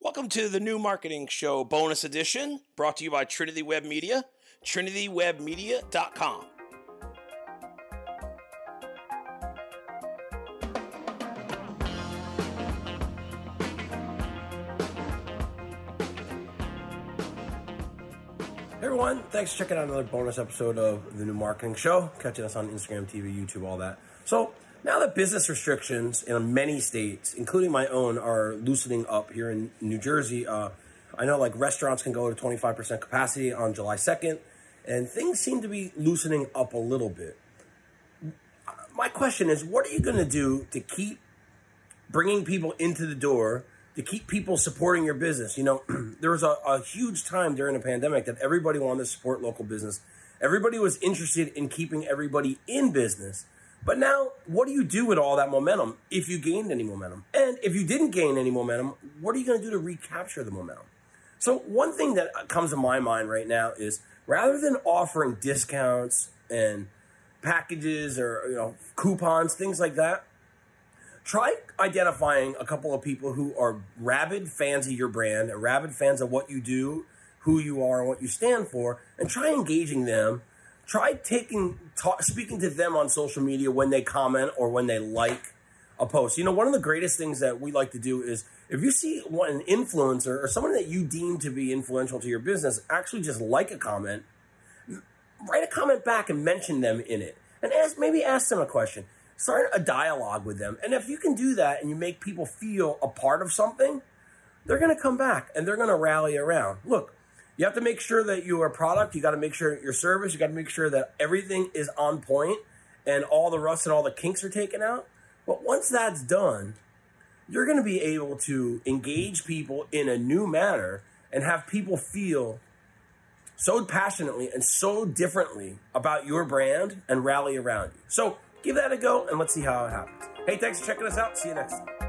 Welcome to the new marketing show bonus edition brought to you by Trinity Web Media, trinitywebmedia.com. Hey everyone, thanks for checking out another bonus episode of the new marketing show. Catching us on Instagram, TV, YouTube, all that. So, now that business restrictions in many states, including my own, are loosening up here in New Jersey, uh, I know like restaurants can go to 25% capacity on July 2nd, and things seem to be loosening up a little bit. My question is, what are you going to do to keep bringing people into the door to keep people supporting your business. You know, there was a, a, huge time during the pandemic that everybody wanted to support local business. Everybody was interested in keeping everybody in business. But now, what do you do with all that momentum if you gained any momentum? And if you didn't gain any momentum, what are you going to do to recapture the momentum? So, one thing that uh, comes to my mind right now is rather than offering discounts and packages or you know coupons, things like that, try identifying a couple of people who are rabid fans of your brand, rabid fans of what you do, who you are, and what you stand for, and try engaging them. Try taking, talk, speaking to them on social media when they comment or when they like a post. You know, one of the greatest things that we like to do is if you see an influencer or someone that you deem to be influential to your business, actually just like a comment, write a comment back and mention them in it, and ask maybe ask them a question start a dialogue with them. And if you can do that and you make people feel a part of something, they're going to come back and they're going to rally around. Look, you have to make sure that your product, you got to make sure your service, you got to make sure that everything is on point and all the rust and all the kinks are taken out. But once that's done, you're going to be able to engage people in a new manner and have people feel so passionately and so differently about your brand and rally around you. So, give that a go and let's see how it happens. Hey, thanks for checking us out. See you next time.